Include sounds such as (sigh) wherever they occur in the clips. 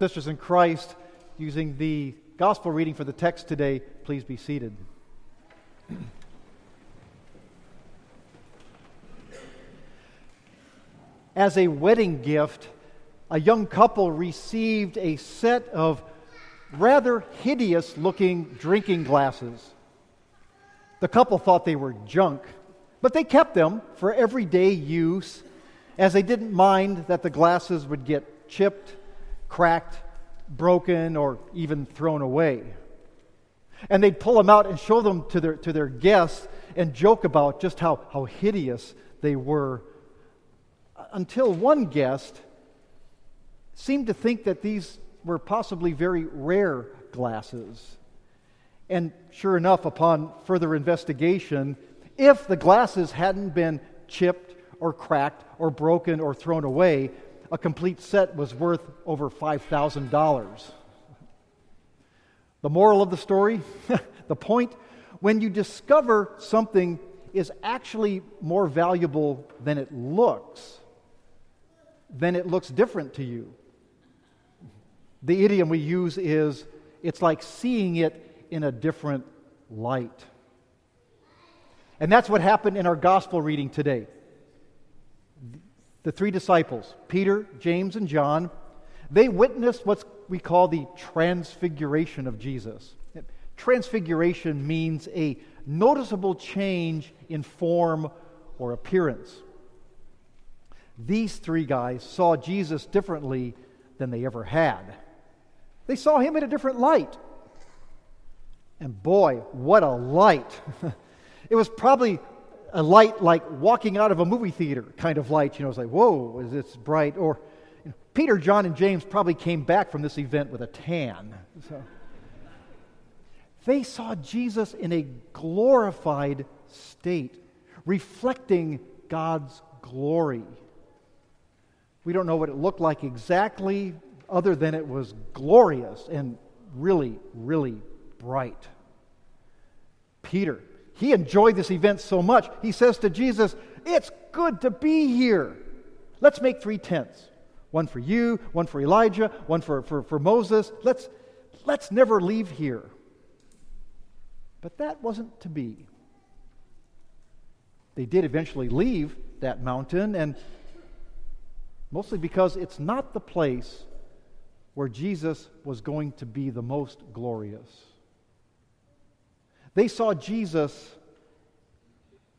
Sisters in Christ, using the gospel reading for the text today, please be seated. As a wedding gift, a young couple received a set of rather hideous looking drinking glasses. The couple thought they were junk, but they kept them for everyday use as they didn't mind that the glasses would get chipped, cracked, broken, or even thrown away. And they'd pull them out and show them to their, to their guests and joke about just how, how hideous they were until one guest seemed to think that these were possibly very rare glasses. And sure enough, upon further investigation, if the glasses hadn't been chipped or cracked or broken or thrown away, a complete set was worth over $5,000. The moral of the story, (laughs) the point, when you discover something is actually more valuable than it looks, then it looks different to you. The idiom we use is it's like seeing it in a different light. And that's what happened in our gospel reading today. The three disciples, Peter, James, and John, they witnessed what we call the transfiguration of Jesus. Transfiguration means a noticeable change in form or appearance. These three guys saw Jesus differently than they ever had. They saw him in a different light. And boy, what a light! (laughs) it was probably a light like walking out of a movie theater kind of light. You know, it's like, whoa, is this bright? Or you know, Peter, John, and James probably came back from this event with a tan. So. They saw Jesus in a glorified state, reflecting God's glory. We don't know what it looked like exactly, other than it was glorious and really, really bright. Peter, he enjoyed this event so much, he says to Jesus, It's good to be here. Let's make three tents one for you, one for Elijah, one for, for, for Moses. Let's, let's never leave here. But that wasn't to be. They did eventually leave that mountain and mostly because it's not the place where Jesus was going to be the most glorious. They saw Jesus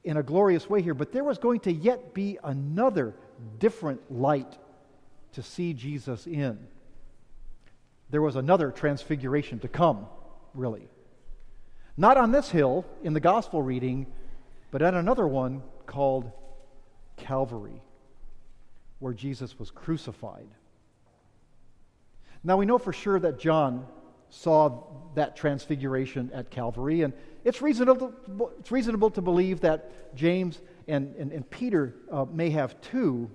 in a glorious way here, but there was going to yet be another different light to see Jesus in. There was another transfiguration to come, really. Not on this hill in the gospel reading, but at another one called Calvary where Jesus was crucified. Now we know for sure that John saw that transfiguration at Calvary, and it's reasonable, it's reasonable to believe that James and, and, and Peter uh, may have too.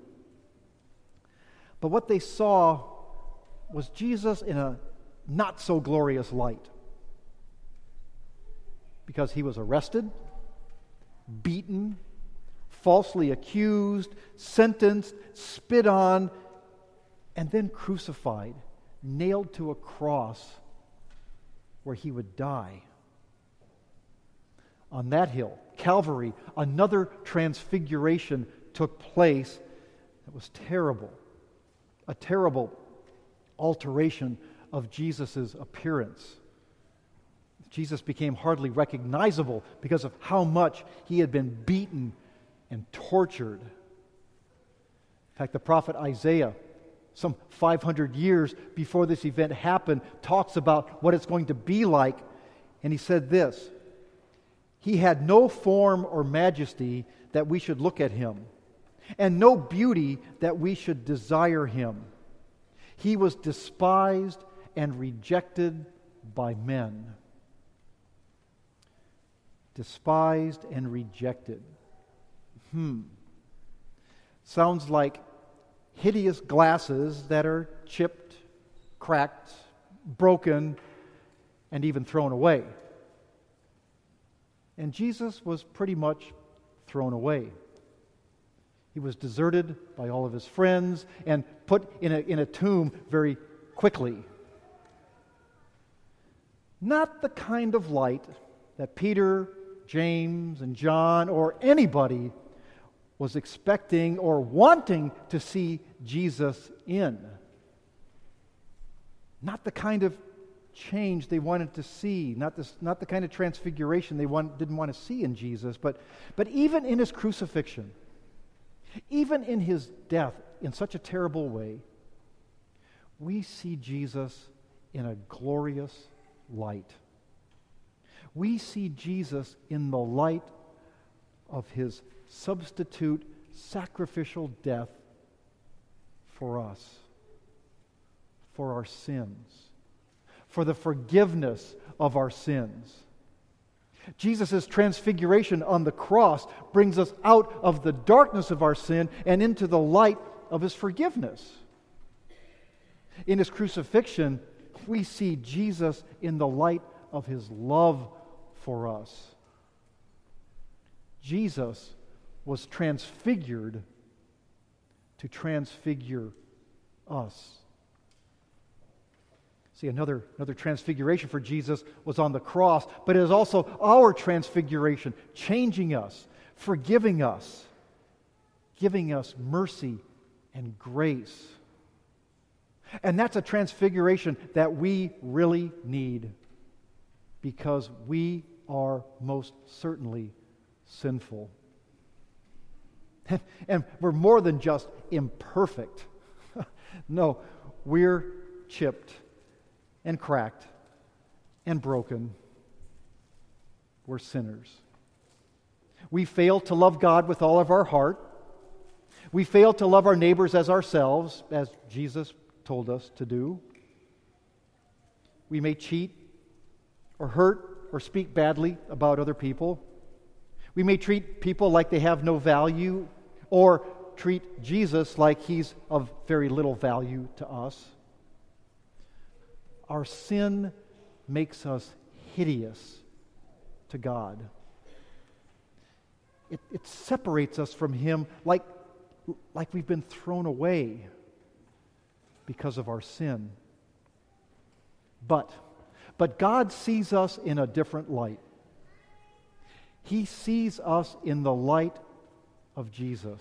But what they saw was Jesus in a not so glorious light because he was arrested, beaten, falsely accused, sentenced, spit on, and then crucified, nailed to a cross where he would die. On that hill, Calvary, another transfiguration took place that was terrible. A terrible alteration of Jesus' appearance. Jesus became hardly recognizable because of how much he had been beaten and tortured. In fact, the prophet Isaiah, some 500 years before this event happened, talks about what it's going to be like. And he said this He had no form or majesty that we should look at him, and no beauty that we should desire him. He was despised and rejected by men. Despised and rejected. Hmm. Sounds like hideous glasses that are chipped, cracked, broken, and even thrown away. And Jesus was pretty much thrown away. He was deserted by all of his friends and put in a, in a tomb very quickly. Not the kind of light that Peter, James, and John, or anybody was expecting or wanting to see Jesus in. Not the kind of change they wanted to see, not, this, not the kind of transfiguration they want, didn't want to see in Jesus, but, but even in his crucifixion, even in his death in such a terrible way, we see Jesus in a glorious light. We see Jesus in the light of his substitute sacrificial death for us, for our sins, for the forgiveness of our sins. Jesus' transfiguration on the cross brings us out of the darkness of our sin and into the light of his forgiveness. In his crucifixion, we see Jesus in the light of his love for us. Jesus was transfigured to transfigure us. See, another, another transfiguration for Jesus was on the cross, but it is also our transfiguration, changing us, forgiving us, giving us mercy and grace. And that's a transfiguration that we really need because we are most certainly sinful. (laughs) and we're more than just imperfect. (laughs) no, we're chipped and cracked and broken. We're sinners. We fail to love God with all of our heart. We fail to love our neighbors as ourselves, as Jesus told us to do. We may cheat or hurt or speak badly about other people. We may treat people like they have no value or treat Jesus like he's of very little value to us. Our sin makes us hideous to God. It, it separates us from Him like, like we've been thrown away because of our sin. But, but God sees us in a different light. He sees us in the light of Jesus.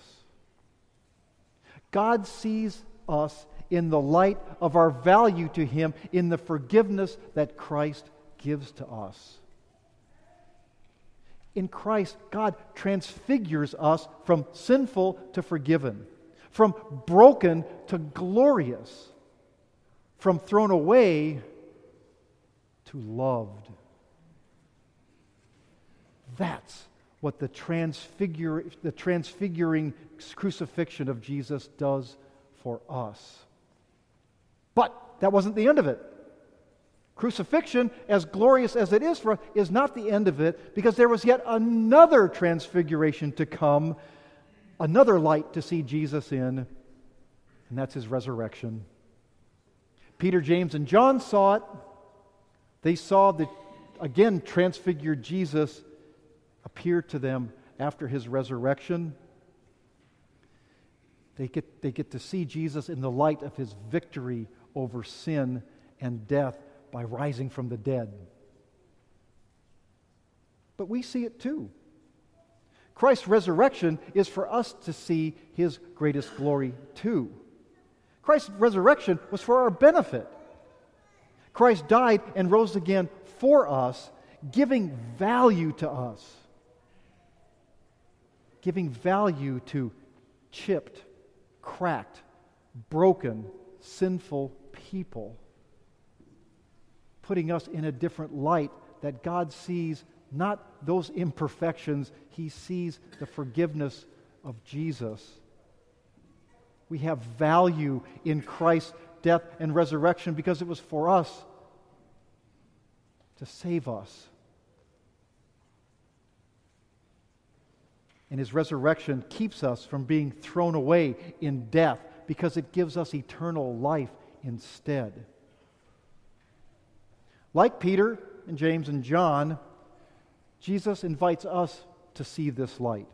God sees us in the light of our value to Him in the forgiveness that Christ gives to us. In Christ, God transfigures us from sinful to forgiven from broken to glorious, from thrown away to loved. That's what the, transfigure, the transfiguring crucifixion of Jesus does for us. But that wasn't the end of it. Crucifixion, as glorious as it is for us, is not the end of it because there was yet another transfiguration to come another light to see Jesus in, and that's his resurrection. Peter, James, and John saw it. They saw the, again, transfigured Jesus appear to them after his resurrection. They get, they get to see Jesus in the light of his victory over sin and death by rising from the dead. But we see it too. Christ's resurrection is for us to see his greatest glory too. Christ's resurrection was for our benefit. Christ died and rose again for us, giving value to us, giving value to chipped, cracked, broken, sinful people, putting us in a different light that God sees not those imperfections, he sees the forgiveness of Jesus. We have value in Christ's death and resurrection because it was for us to save us. And his resurrection keeps us from being thrown away in death because it gives us eternal life instead. Like Peter and James and John, Jesus invites us to see this light.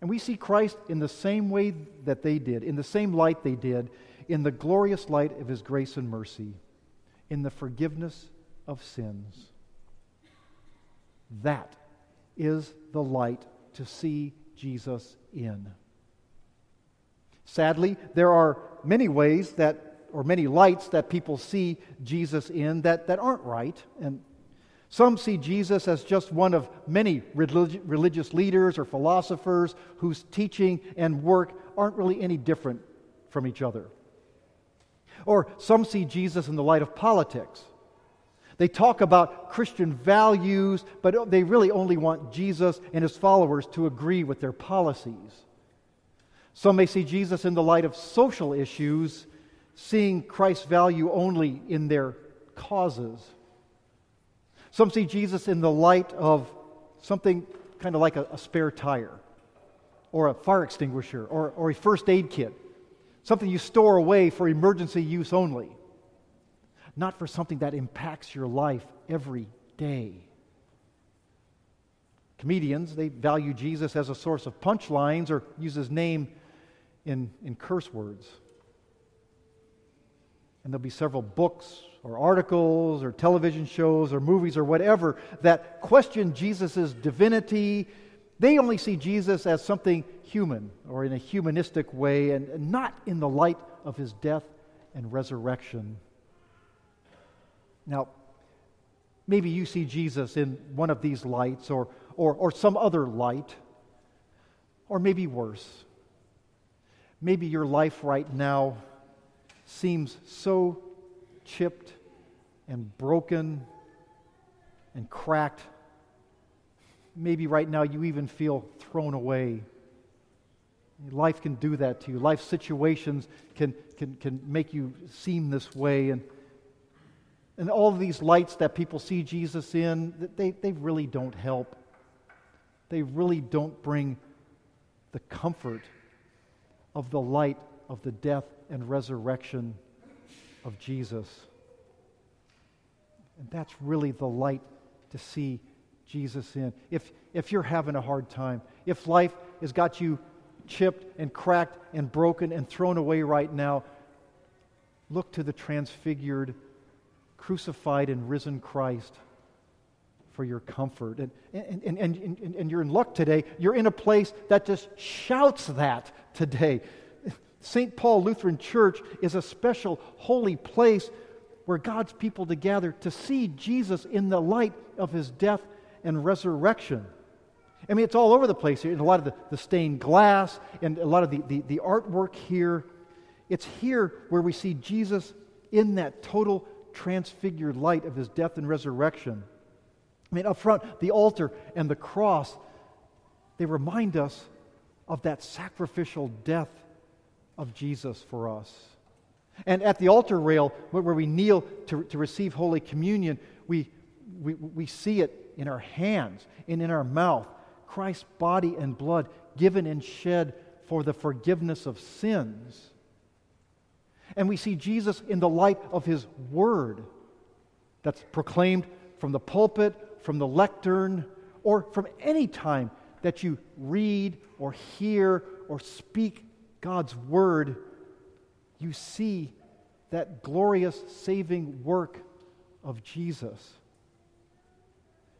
And we see Christ in the same way that they did, in the same light they did, in the glorious light of his grace and mercy, in the forgiveness of sins. That is the light to see Jesus in. Sadly, there are many ways that, or many lights that people see Jesus in that, that aren't right. And some see Jesus as just one of many relig- religious leaders or philosophers whose teaching and work aren't really any different from each other. Or some see Jesus in the light of politics. They talk about Christian values, but they really only want Jesus and his followers to agree with their policies. Some may see Jesus in the light of social issues, seeing Christ's value only in their causes. Some see Jesus in the light of something kind of like a, a spare tire, or a fire extinguisher, or, or a first aid kit, something you store away for emergency use only, not for something that impacts your life every day. Comedians, they value Jesus as a source of punchlines or use his name in, in curse words. And there'll be several books or articles or television shows or movies or whatever that question Jesus' divinity. They only see Jesus as something human or in a humanistic way and, and not in the light of his death and resurrection. Now, maybe you see Jesus in one of these lights or, or, or some other light, or maybe worse. Maybe your life right now seems so chipped and broken and cracked. Maybe right now you even feel thrown away. Life can do that to you. Life situations can, can, can make you seem this way. And, and all these lights that people see Jesus in, they, they really don't help. They really don't bring the comfort of the light of the death and resurrection of Jesus. And that's really the light to see Jesus in. If, if you're having a hard time, if life has got you chipped and cracked and broken and thrown away right now, look to the transfigured, crucified, and risen Christ for your comfort. And, and, and, and, and, you're in luck today. You're in a place that just shouts that today. St. Paul Lutheran Church is a special holy place where God's people to gather to see Jesus in the light of his death and resurrection. I mean, it's all over the place here, in a lot of the, the stained glass and a lot of the, the, the artwork here. It's here where we see Jesus in that total transfigured light of his death and resurrection. I mean, up front, the altar and the cross, they remind us of that sacrificial death of Jesus for us. And at the altar rail, where we kneel to, to receive Holy Communion, we, we, we see it in our hands and in our mouth Christ's body and blood given and shed for the forgiveness of sins. And we see Jesus in the light of his word that's proclaimed from the pulpit, from the lectern, or from any time that you read or hear or speak God's Word, you see that glorious saving work of Jesus.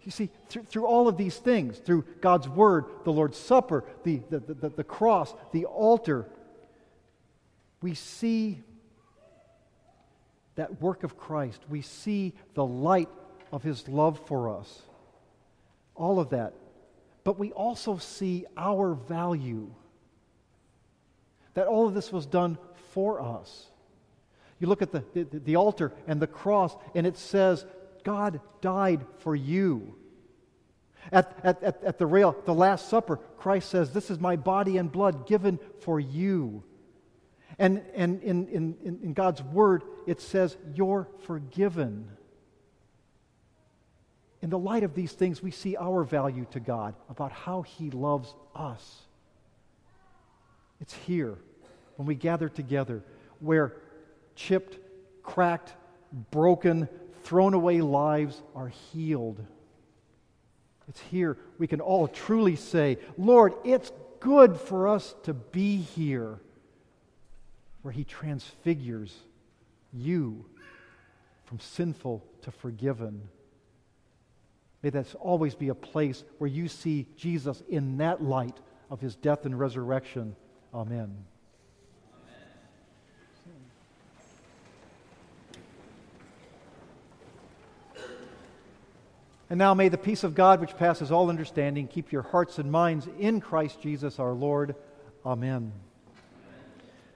You see, through, through, all of these things, through God's Word, the Lord's Supper, the, the, the, the cross, the altar, we see that work of Christ. We see the light of His love for us. All of that. But we also see our value that all of this was done for us. You look at the, the, the, altar and the cross, and it says, God died for you. At, at, at, at the rail, the Last Supper, Christ says, This is my body and blood given for you. And, and in, in, in God's Word, it says, You're forgiven. In the light of these things, we see our value to God about how He loves us. It's here when we gather together where chipped, cracked, broken, thrown away lives are healed. It's here we can all truly say, Lord, it's good for us to be here. Where He transfigures you from sinful to forgiven. May that always be a place where you see Jesus in that light of His death and resurrection. Amen. And now may the peace of God, which passes all understanding, keep your hearts and minds in Christ Jesus our Lord. Amen.